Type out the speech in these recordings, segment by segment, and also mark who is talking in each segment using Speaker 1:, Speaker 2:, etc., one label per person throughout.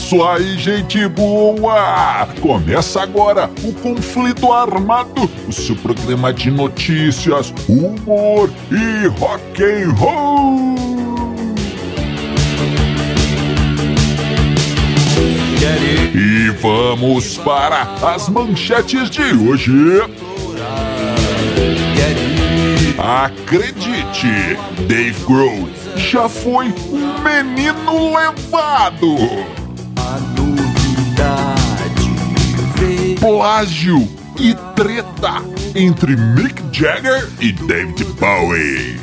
Speaker 1: isso aí, gente boa! Começa agora o Conflito Armado, o seu programa de notícias, humor e rock and roll. E vamos para as manchetes de hoje. Acredite, Dave Grohl já foi um menino levado. Plágio e treta entre Mick Jagger e David Bowie.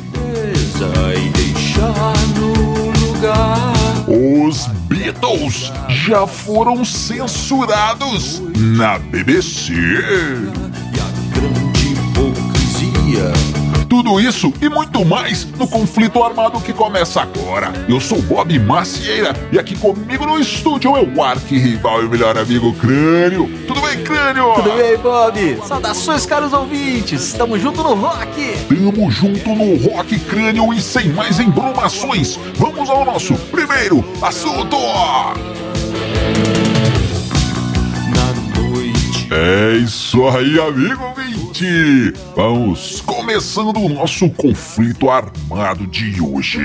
Speaker 1: Os Beatles já foram censurados na BBC.
Speaker 2: E a grande hipocrisia.
Speaker 1: Tudo isso e muito mais no conflito armado que começa agora. Eu sou Bob Macieira e aqui comigo no estúdio é o arquirrival e o melhor amigo Crânio. Tudo bem, Crânio?
Speaker 3: Tudo bem, Bob? Saudações, caros ouvintes! Estamos junto no rock!
Speaker 1: Tamo junto no Rock Crânio e sem mais embromações, vamos ao nosso primeiro assunto. É isso aí, amigo ouvinte! Vamos começando o nosso conflito armado de hoje.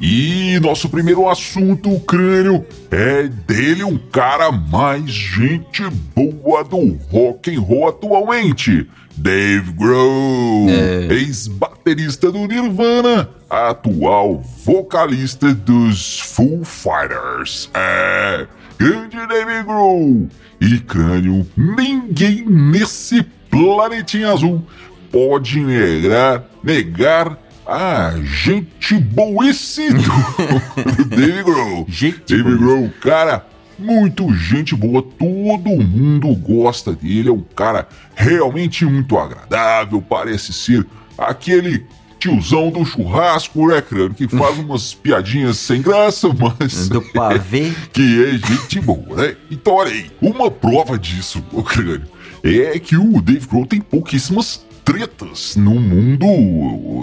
Speaker 1: E nosso primeiro assunto, crânio, é dele um cara mais gente boa do rock and roll atualmente. Dave Grohl, ex-baterista do Nirvana, atual vocalista dos Foo Fighters. É, grande Dave Grohl. E crânio, ninguém nesse planetinha azul pode negar, negar a gente boice do, Dave Grohl.
Speaker 3: Gente
Speaker 1: Dave. Grohl, cara, muito gente boa, todo mundo gosta dele, é um cara realmente muito agradável, parece ser aquele tiozão do churrasco, né, crânio, que faz umas piadinhas sem graça, mas
Speaker 3: Do pavê.
Speaker 1: que é gente boa, né? Então, olha aí, uma prova disso, ô crânio, é que o Dave Grohl tem pouquíssimas tretas no mundo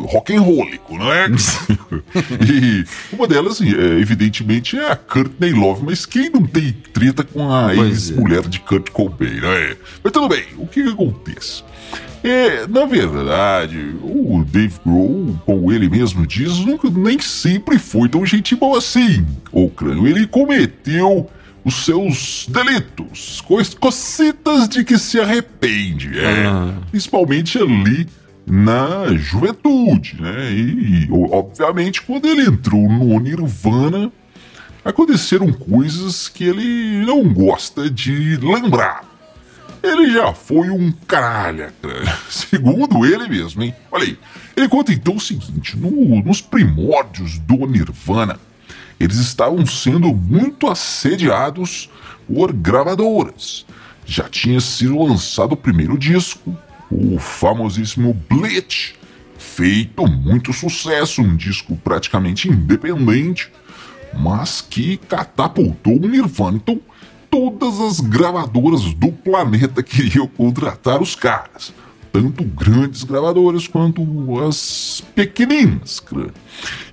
Speaker 1: rock and rollico, né? e uma delas, é, evidentemente, é a Courtney Love, mas quem não tem treta com a
Speaker 3: Pois é.
Speaker 1: ex-mulher de Kurt Cobain, né? Mas tudo bem, o que, que acontece? É, na verdade, o Dave Grohl, como ele mesmo diz, nunca, nem sempre foi tão gente boa assim. O crânio, ele cometeu os seus delitos, cocitas de que se arrepende, é,
Speaker 3: Ah.
Speaker 1: principalmente ali na juventude, né? E, obviamente, quando ele entrou no Nirvana, aconteceram coisas que ele não gosta de lembrar. Ele já foi um caralho, cara. segundo ele mesmo, hein? Olha aí, ele conta então o seguinte: no- nos primórdios do Nirvana, eles estavam sendo muito assediados por gravadoras. Já tinha sido lançado o primeiro disco, o famosíssimo Bleach, feito muito sucesso, um disco praticamente independente, mas que catapultou o Nirvana. Então, todas as gravadoras do planeta queriam contratar os caras. Tanto grandes gravadoras quanto as pequeninas.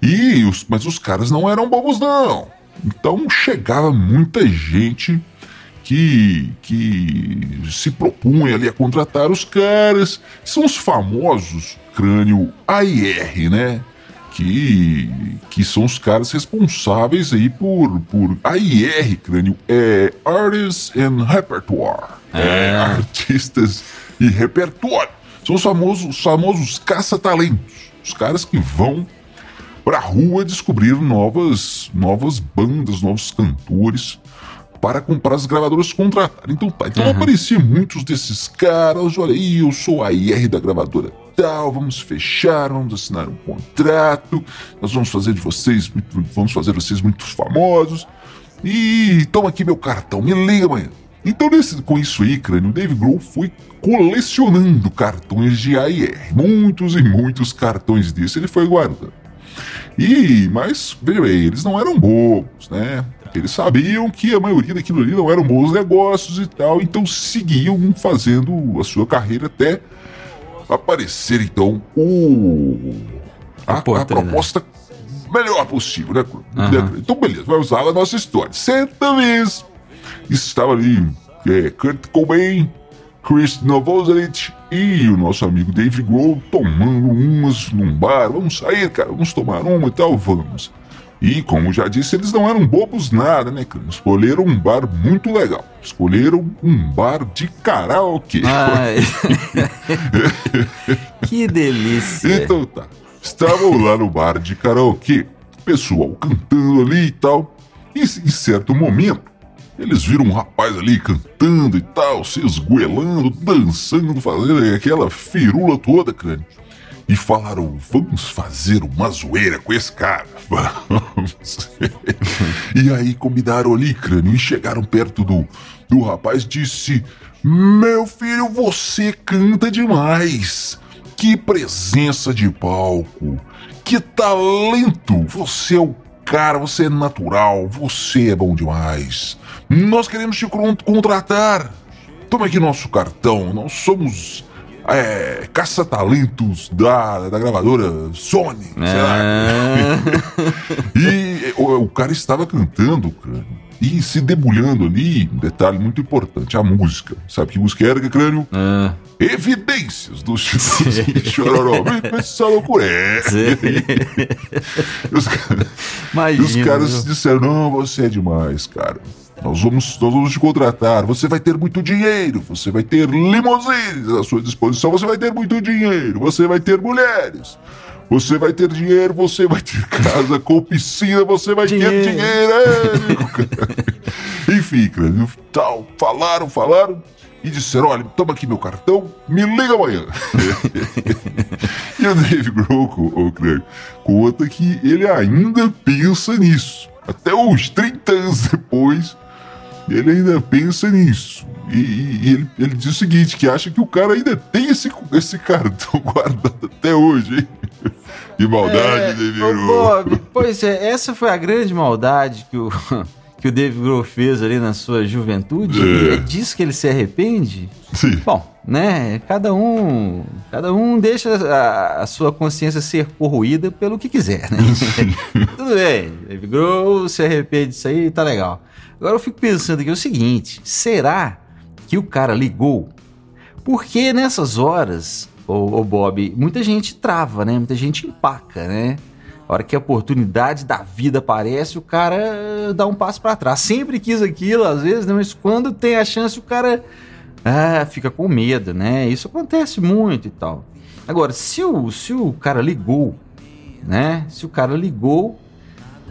Speaker 1: E os, mas os caras não eram bobos, não. Então chegava muita gente que, que se propunha ali a contratar os caras. São os famosos crânio AIR, né? Que, que são os caras responsáveis aí por, por AIR, crânio, é Artists and Repertoire. É, artistas e repertório. São os famosos, os famosos caça-talentos. Os caras que vão pra rua descobrir novas, novas bandas, novos cantores para comprar as gravadoras contratar. Então então apareciam muitos desses caras, olha aí, eu sou a IR da gravadora tal, vamos fechar, vamos assinar um contrato, nós vamos fazer de vocês, muito- vamos fazer vocês muito famosos. E toma aqui meu cartão, me liga amanhã. Então, nesse- com isso aí, crânio, o Dave Grohl foi colecionando cartões de AIR. Muitos e muitos cartões desse ele foi guardando. E, mas, veja bem, eles não eram bobos, né? Eles sabiam que a maioria daquilo ali não eram bons negócios e tal, então seguiam fazendo a sua carreira até aparecer, então, o. A, a
Speaker 3: Oportunidade.
Speaker 1: proposta melhor possível, né. Né, crânio? Então, beleza, vamos lá a nossa história. Certa vez, estava ali é, Kurt Cobain, Chris Novoselic e o nosso amigo Dave Grohl tomando umas num bar. Vamos sair, cara, vamos tomar uma e tal, vamos. E, como já disse, eles não eram bobos nada, né, cara? Escolheram um bar muito legal. Escolheram um bar de karaokê.
Speaker 3: Ai. que delícia.
Speaker 1: Então tá. Estavam lá no bar de karaokê, pessoal cantando ali e tal. E em certo momento, eles viram um rapaz ali cantando e tal, se esgoelando, dançando, fazendo aquela firula toda, crânio. E falaram: vamos fazer uma zoeira com esse cara. Vamos. e aí combinaram ali, crânio, e chegaram perto do, do rapaz disse: Meu filho, você canta demais. Que presença de palco! Que talento! Você é o cara, você é natural, você é bom demais. Nós queremos te con- contratar. Toma aqui nosso cartão, nós somos é, caça-talentos da, da gravadora Sony.
Speaker 3: Ah,
Speaker 1: E o, o cara estava cantando, crânio, e se debulhando ali, um detalhe muito importante, a música. Sabe que música era, crânio?
Speaker 3: ah,
Speaker 1: Evidências do Chitãozinho e Chororó. Essa loucura é. Os,
Speaker 3: imagina.
Speaker 1: os caras
Speaker 3: viu?
Speaker 1: disseram: Não, você é demais, cara. Nós vamos, nós vamos te contratar. Você vai ter muito dinheiro. Você vai ter limousines à sua disposição. Você vai ter muito dinheiro. Você vai ter mulheres. Você vai ter dinheiro. Você vai ter casa com piscina. Você vai ter
Speaker 3: Dinheiro.
Speaker 1: dinheiro. É, Enfim, cara, tal, falaram, falaram. E disseram: olha, toma aqui meu cartão, me liga amanhã. e o Dave Grohl, o Craig, conta que ele ainda pensa nisso. Até uns 30 anos depois, ele ainda pensa nisso. E, e- e ele, ele diz o seguinte: que acha que o cara ainda tem esse, esse cartão guardado até hoje, hein? Que maldade,
Speaker 3: É,
Speaker 1: Dave Grohl.
Speaker 3: Pois é, essa foi a grande maldade que o, que o Dave Grohl fez ali na sua juventude.
Speaker 1: É.
Speaker 3: E é disso que ele se arrepende?
Speaker 1: Sim.
Speaker 3: Bom, né? Cada um, cada um deixa a, a sua consciência ser corroída pelo que quiser, né? Tudo bem, Dave Grohl se arrepende disso aí, tá legal. Agora eu fico pensando aqui o seguinte: será que o cara ligou? Porque nessas horas, ô Bob, muita gente trava, né? Muita gente empaca, né? A hora que a oportunidade da vida aparece, o cara dá um passo pra trás. Sempre quis aquilo, às vezes, né? mas quando tem a chance, o cara ah, fica com medo, né? Isso acontece muito e tal. Agora, se o, se o cara ligou, né? Se o cara ligou,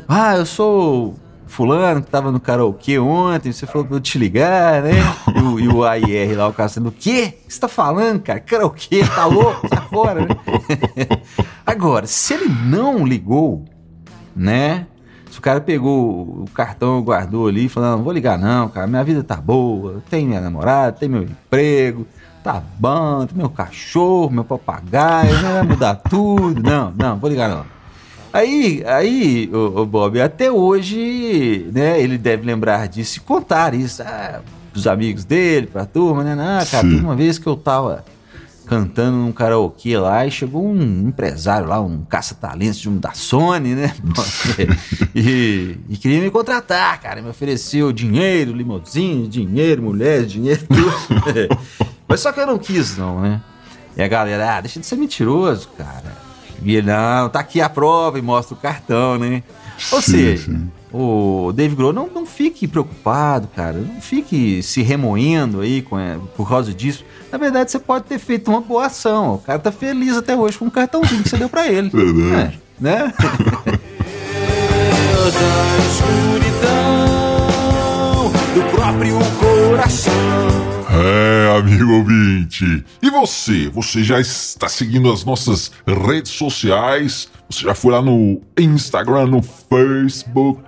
Speaker 3: ah, eu sou fulano que tava no karaokê ontem, você falou pra eu te ligar, né? E o, e o AIR lá, o cara sendo, o quê? O que você tá falando, cara? Karaokê, tá louco? Sai fora, né? Agora, se ele não ligou, né? Se o cara pegou o cartão, guardou ali, falando, não vou ligar não, cara, minha vida tá boa, tem minha namorada, tem meu emprego, tá bom, tem meu cachorro, meu papagaio, não vai mudar tudo, não, não, vou ligar não. Aí, aí, o, Bob, até hoje, né, ele deve lembrar disso e contar isso ah, pros amigos dele, pra turma, né? Não, cara,
Speaker 1: Sim.
Speaker 3: teve uma vez que eu tava cantando num karaokê lá e chegou um empresário lá, um caça-talentos de um da Sony, né? e, e queria me contratar, cara. Me ofereceu dinheiro, limousine, dinheiro, mulher, dinheiro, tudo. Mas só que eu não quis, não, né? E a galera, ah, deixa de ser mentiroso, cara. E ele, não, tá aqui a prova e mostra o cartão, né? Ou
Speaker 1: Sim,
Speaker 3: seja,
Speaker 1: sim.
Speaker 3: o Dave Grohl não, não fique preocupado, cara. Não fique se remoendo aí com, é, por causa disso. Na verdade, você pode ter feito uma boa ação. O cara tá feliz até hoje com o cartãozinho que você deu pra ele.
Speaker 1: Verdade.
Speaker 3: É, né?
Speaker 2: da escuridão do próprio coração.
Speaker 1: Amigo ouvinte. E você? Você já está seguindo as nossas redes sociais? Você já foi lá no Instagram, no Facebook,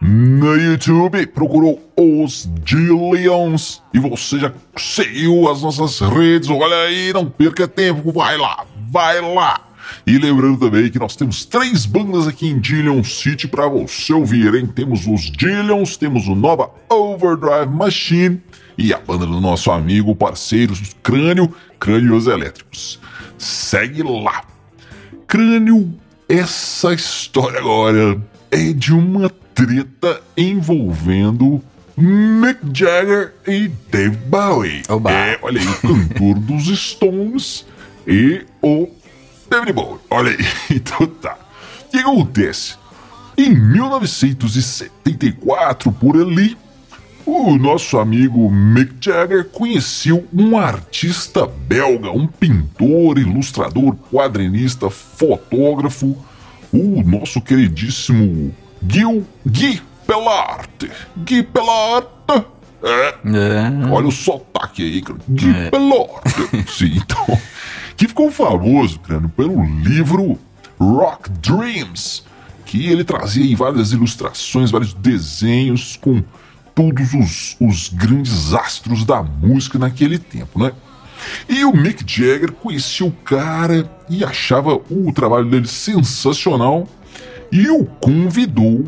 Speaker 1: no YouTube? Procurou os Gillions? E você já seguiu as nossas redes? Olha aí, não perca tempo, vai lá, vai lá. E lembrando também que nós temos três bandas aqui em Dillion City para você ouvir, hein? Temos os Dillions, temos o Nova Overdrive Machine e a banda do nosso amigo, parceiro Crânio, Crânios Elétricos. Segue lá. Crânio Essa história agora é de uma treta envolvendo Mick Jagger e David Bowie.
Speaker 3: Oba.
Speaker 1: É, olha aí, o cantor dos Stones e o David Bowie. Olha aí, então tá. O que acontece? Em 1974, por ali, o nosso amigo Mick Jagger conheceu um artista belga, um pintor, ilustrador, quadrinista, fotógrafo, o nosso queridíssimo Gil Guy Pelart. Guy Pelart. É,
Speaker 3: É.
Speaker 1: olha o sotaque aí, cara. Guy
Speaker 3: É.
Speaker 1: Pelart. Sim, então. Que ficou famoso, cara, pelo livro Rock Dreams. Que ele trazia aí várias ilustrações, vários desenhos com todos os, os grandes astros da música naquele tempo, né? E o Mick Jagger conhecia o cara e achava o trabalho dele sensacional e o convidou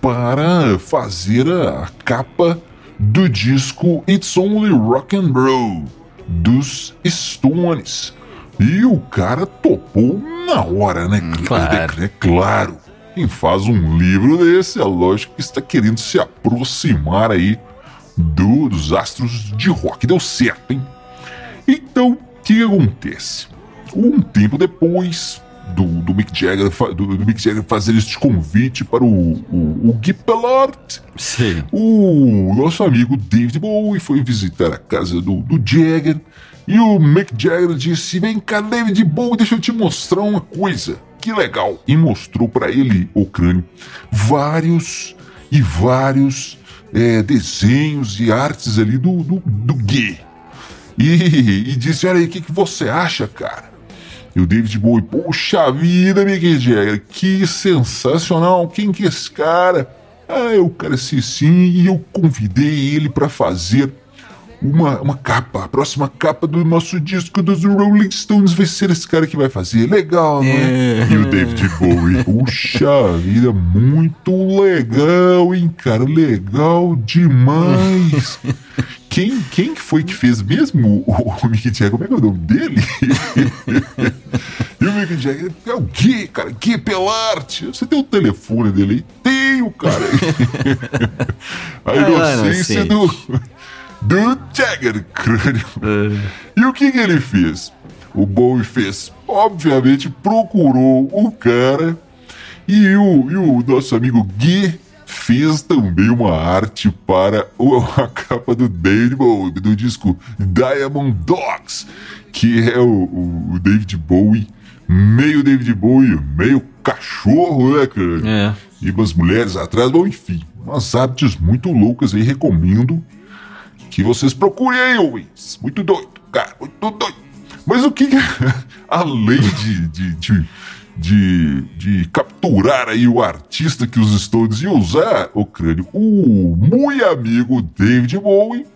Speaker 1: para fazer a capa do disco It's Only Rock and Roll dos Stones. E o cara topou na hora, né?
Speaker 3: Claro.
Speaker 1: É claro. Quem faz um livro desse, é lógico que está querendo se aproximar aí do- dos astros de rock. Deu certo, hein? Então, o que acontece? Um tempo depois do, do Mick Jagger, do, Mick Jagger fazer este convite para o, o, o Guy
Speaker 3: Sim.
Speaker 1: o nosso amigo David Bowie foi visitar a casa do, do Jagger e o Mick Jagger disse: Vem cá, David Bowie, deixa eu te mostrar uma coisa. Que legal! E mostrou para ele, o crânio, vários e vários é, desenhos e artes ali do, do, do Guy. E, e disse: Olha aí, o que, que você acha, cara? E o David Bowie, poxa vida, Mick Jagger, que sensacional, quem que é esse cara? Ah, eu, sim, sim, e eu convidei ele para fazer uma, uma capa, a próxima capa do nosso disco dos Rolling Stones vai ser esse cara que vai fazer. Legal, não é?
Speaker 3: É.
Speaker 1: E o David Bowie, puxa vida, muito legal, hein, cara, legal demais. Quem, quem que foi que fez mesmo o, o Mick Jagger? Como é que é o nome dele? e o Mick Jagger é o Gui, cara, Gui Pelarte. Você tem o telefone dele aí? Tenho, cara. A
Speaker 3: Ah,
Speaker 1: inocência do,
Speaker 3: inocente.
Speaker 1: do Jagger, crânio.
Speaker 3: É.
Speaker 1: E o que, que ele fez? O Bowie fez, obviamente, procurou o cara e o, e o nosso amigo Gui fez também uma arte para a capa do David Bowie, do disco Diamond Dogs, que é o, o- David Bowie, meio David Bowie, meio cachorro, né, cara?
Speaker 3: É.
Speaker 1: E umas mulheres atrás, bom, enfim, umas artes muito loucas aí, recomendo que vocês procurem aí, ouvintes. Muito doido, cara, muito doido. Mas o que, que- além de, de, de, de, de capturar aí o artista que os Stones iam usar, o crânio, o muito amigo David Bowie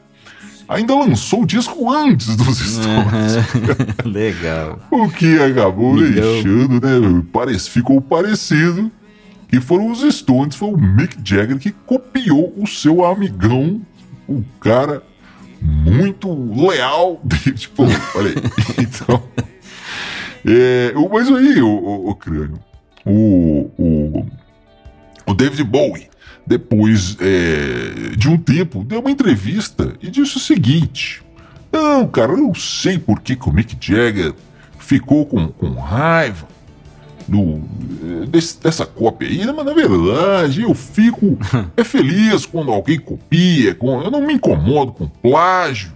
Speaker 1: ainda lançou o disco antes dos Stones.
Speaker 3: Legal.
Speaker 1: O que acabou deixando, né? Parece, ficou parecido que foram os Stones, foi o Mick Jagger que copiou o seu amigão, o cara muito leal David Bowie. Olha aí. Então. É, mas aí, o, o, o crânio, o, o, o David Bowie, depois é, de um tempo, deu uma entrevista e disse o seguinte: Não, cara, eu não sei por que, que o Mick Jagger ficou com, com raiva do, desse- dessa cópia aí, mas na verdade eu fico é feliz quando alguém copia, eu não me incomodo com plágio.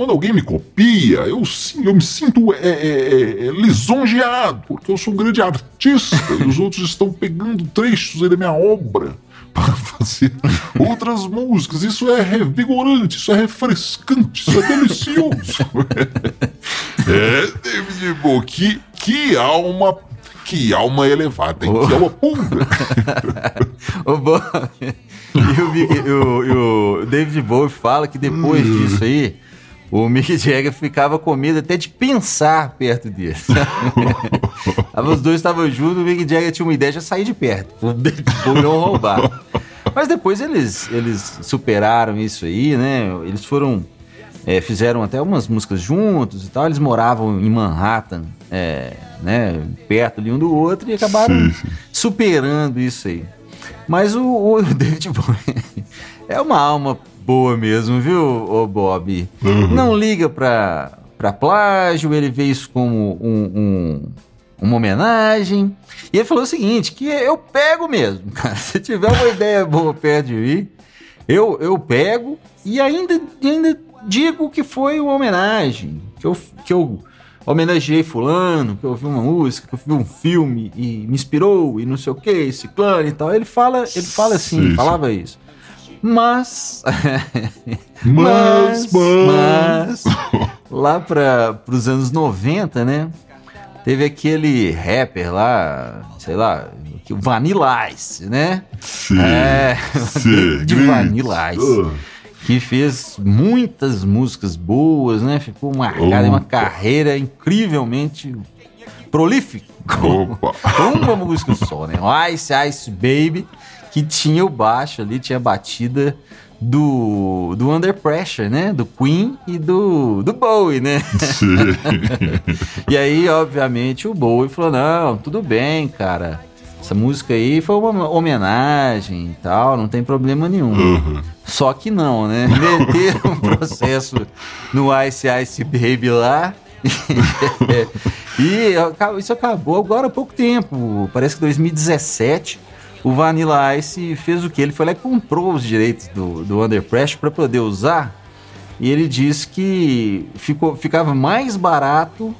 Speaker 1: Quando alguém me copia, eu, sim, eu me sinto é, é, é, é, lisonjeado, porque eu sou um grande artista e os outros estão pegando trechos da minha obra para fazer outras músicas. Isso é revigorante, isso é refrescante, isso é delicioso. é, David Bowie, que, que alma, que alma elevada, hein? que alma pura.
Speaker 3: O Bo... e, o, e o- e o David Bowie fala que depois
Speaker 1: Hum.
Speaker 3: disso aí, o Mick Jagger ficava com medo até de pensar perto dele. Os dois estavam juntos, o Mick Jagger tinha uma ideia de sair de perto. O David Bowie não roubar. Mas depois eles, eles superaram isso aí, né? Eles foram é, fizeram até umas músicas juntos e tal. Eles moravam em Manhattan, é, né, perto de um do outro e acabaram
Speaker 1: Sim, sim.
Speaker 3: superando isso aí. Mas o, o David Bowie é uma alma boa mesmo, viu, ô Bob?
Speaker 1: Uhum.
Speaker 3: Não liga pra, pra plágio, ele vê isso como um- um- uma homenagem. E ele falou o seguinte, que eu pego mesmo, cara. Se tiver uma ideia boa perto de mim, eu, eu pego e ainda, ainda digo que foi uma homenagem. Que eu, que eu homenageei fulano, que eu ouvi uma música, que eu vi um filme e me inspirou e não sei o que, ciclano e tal. Ele fala, ele fala assim,
Speaker 1: Sim, sim.
Speaker 3: falava isso. Mas,
Speaker 1: Mas,
Speaker 3: mas, lá para os anos 90, né? Teve aquele rapper lá, sei lá, que o Vanilla Ice, né?
Speaker 1: Sim.
Speaker 3: É,
Speaker 1: sim.
Speaker 3: de. Vanilla Ice.
Speaker 1: Ah,
Speaker 3: Que fez muitas músicas boas, né? Ficou marcada em uma carreira incrivelmente prolífica. Com,
Speaker 1: Opa.
Speaker 3: com uma música só, né? O Ice Ice Baby, que tinha o baixo ali, tinha a batida do, do Under Pressure, né? Do Queen e do, do Bowie, né?
Speaker 1: Sim.
Speaker 3: E aí, obviamente, o Bowie falou: não, tudo bem, cara. Essa música aí foi uma homenagem e tal, não tem problema nenhum.
Speaker 1: Uhum.
Speaker 3: Só que não, né? Meteram um processo no Ice Ice Baby lá. e isso acabou agora há pouco tempo. Parece que 2017 o Vanilla Ice fez o que? Ele foi lá e comprou os direitos do, do Under Pressure para poder usar. E ele disse que ficou, ficava mais barato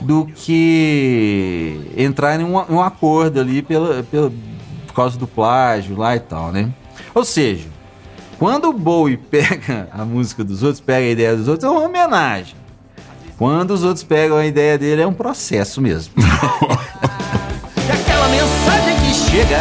Speaker 3: do que entrar em um, um acordo ali pela, pela, por causa do plágio lá e tal, né? Ou seja, quando o Bowie pega a música dos outros, pega a ideia dos outros, é uma homenagem. Quando os outros pegam a ideia dele, é um processo mesmo. chega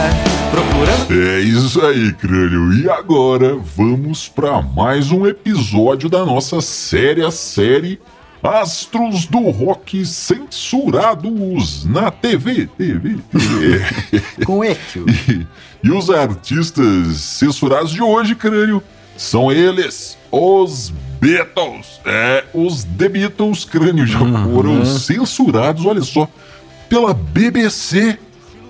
Speaker 3: procurando.
Speaker 1: É isso aí, crânio. E agora vamos para mais um episódio da nossa séria série Astros do Rock Censurados na TV. TV, TV.
Speaker 3: Com equio.
Speaker 1: E, e os artistas censurados de hoje, crânio, são eles, os Beatles. É, os The Beatles, crânio, já foram censurados, olha só, pela BBC.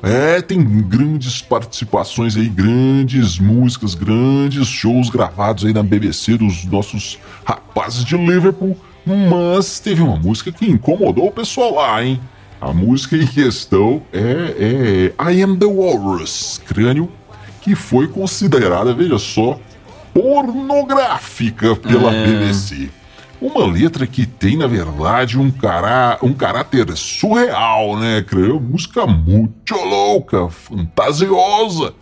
Speaker 1: É, tem grandes participações aí, grandes músicas, grandes shows gravados aí na BBC dos nossos rapazes de Liverpool. Mas teve uma música que incomodou o pessoal lá, hein? A música em questão é, é I Am the Walrus, crânio, que foi considerada, veja só, pornográfica pela
Speaker 3: É.
Speaker 1: BBC. Uma letra que tem, na verdade, um, cará um caráter surreal, né, crânio? Música muito louca, fantasiosa.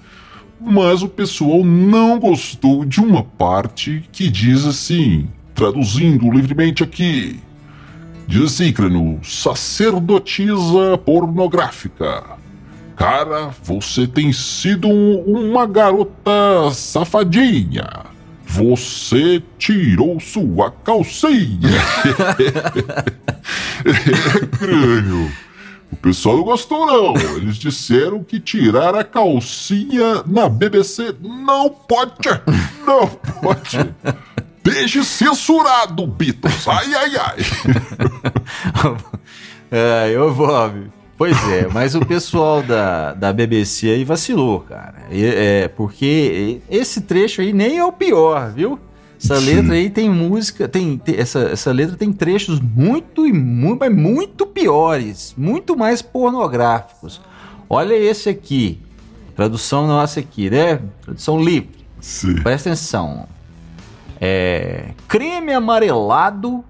Speaker 1: Mas o pessoal não gostou de uma parte que diz assim, traduzindo livremente aqui. Diz assim, crânio, sacerdotisa pornográfica. Cara, você tem sido um- uma garota safadinha. Você tirou sua calcinha. é, crânio. O pessoal não gostou, não. Eles disseram que tirar a calcinha na BBC não pode. Não pode. Deixe censurado, Beatles. Ai, ai, ai.
Speaker 3: É, eu Bob. Pois é, mas o pessoal da, da BBC aí vacilou, cara. E- É, porque esse trecho aí nem é o pior, viu? Essa letra aí tem música, tem, tem- essa, essa letra tem trechos muito e muito, muito piores, muito mais pornográficos. Olha esse aqui, tradução nossa aqui, né? Tradução livre.
Speaker 1: Sim.
Speaker 3: Presta atenção. É, creme amarelado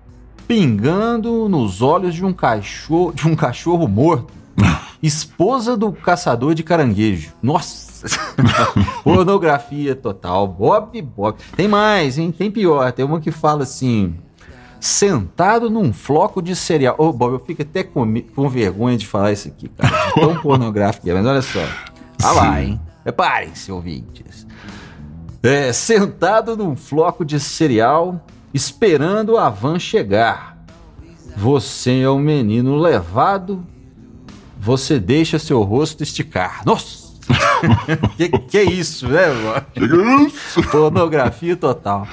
Speaker 3: pingando nos olhos de um cachorro, de um cachorro morto. Esposa do caçador de caranguejo. Nossa! Pornografia total. Bob, Bob. Tem mais, hein? Tem pior. Tem uma que fala assim: sentado num floco de cereal. Ô, Bob, eu fico até com, com vergonha de falar isso aqui, cara. Tão pornográfico é, mas olha só. Ah lá, hein? Preparem-se, ouvintes. É, sentado num floco de cereal, esperando a van chegar. Você é um menino levado, você deixa seu rosto esticar. Nossa! que, que isso, né, mano? Pornografia total.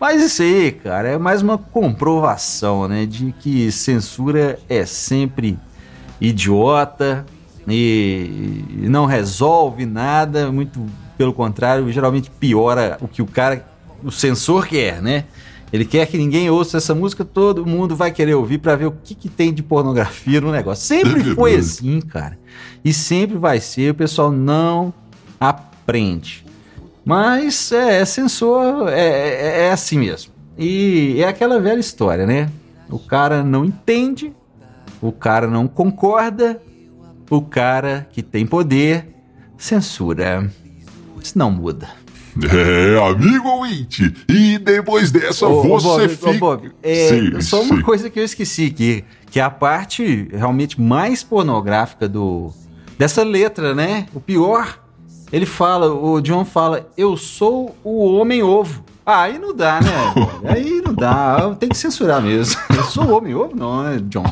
Speaker 1: Mas isso aí, cara, é mais uma comprovação, né, de que censura é sempre idiota e não resolve nada, muito pelo contrário, geralmente piora o que o cara, o censor quer, né? Ele quer que ninguém ouça essa música, todo mundo vai querer ouvir para ver o que, que tem de pornografia no negócio. Sempre foi assim, cara. E sempre vai ser, o pessoal não aprende. Mas é, é censor, é, é, é assim mesmo. E é aquela velha história, né? O cara não entende, o cara não concorda, o cara que tem poder censura. Isso não muda.
Speaker 3: É, amigo ouvinte, e depois dessa
Speaker 1: Ô, ô,
Speaker 3: você
Speaker 1: Bob,
Speaker 3: fica...
Speaker 1: ô, Bob, é,
Speaker 3: Sim,
Speaker 1: só uma
Speaker 3: sim.
Speaker 1: coisa que eu esqueci aqui, que é a parte realmente mais pornográfica do dessa letra, né? O pior, ele fala, o John fala, eu sou o homem ovo. Ah, aí não dá, né? Aí não dá, tem que censurar mesmo. Eu sou o homem ovo, não, né, John?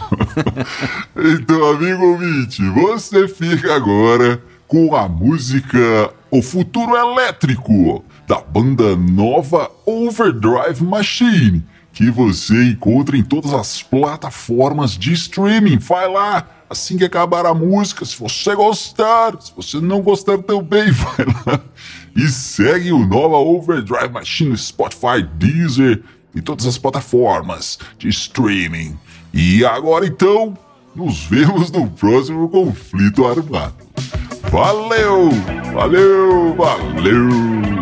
Speaker 3: Então, amigo ouvinte, você fica agora com a música O Futuro Elétrico, da banda nova Overdrive Machine, que você encontra em todas as plataformas de streaming. Vai lá, assim que acabar a música, se você gostar, se você não gostar também, vai lá e segue o nova Overdrive Machine Spotify, Deezer e todas as plataformas de streaming. E agora então, nos vemos no próximo conflito armado. Valeu! Valeu! Valeu!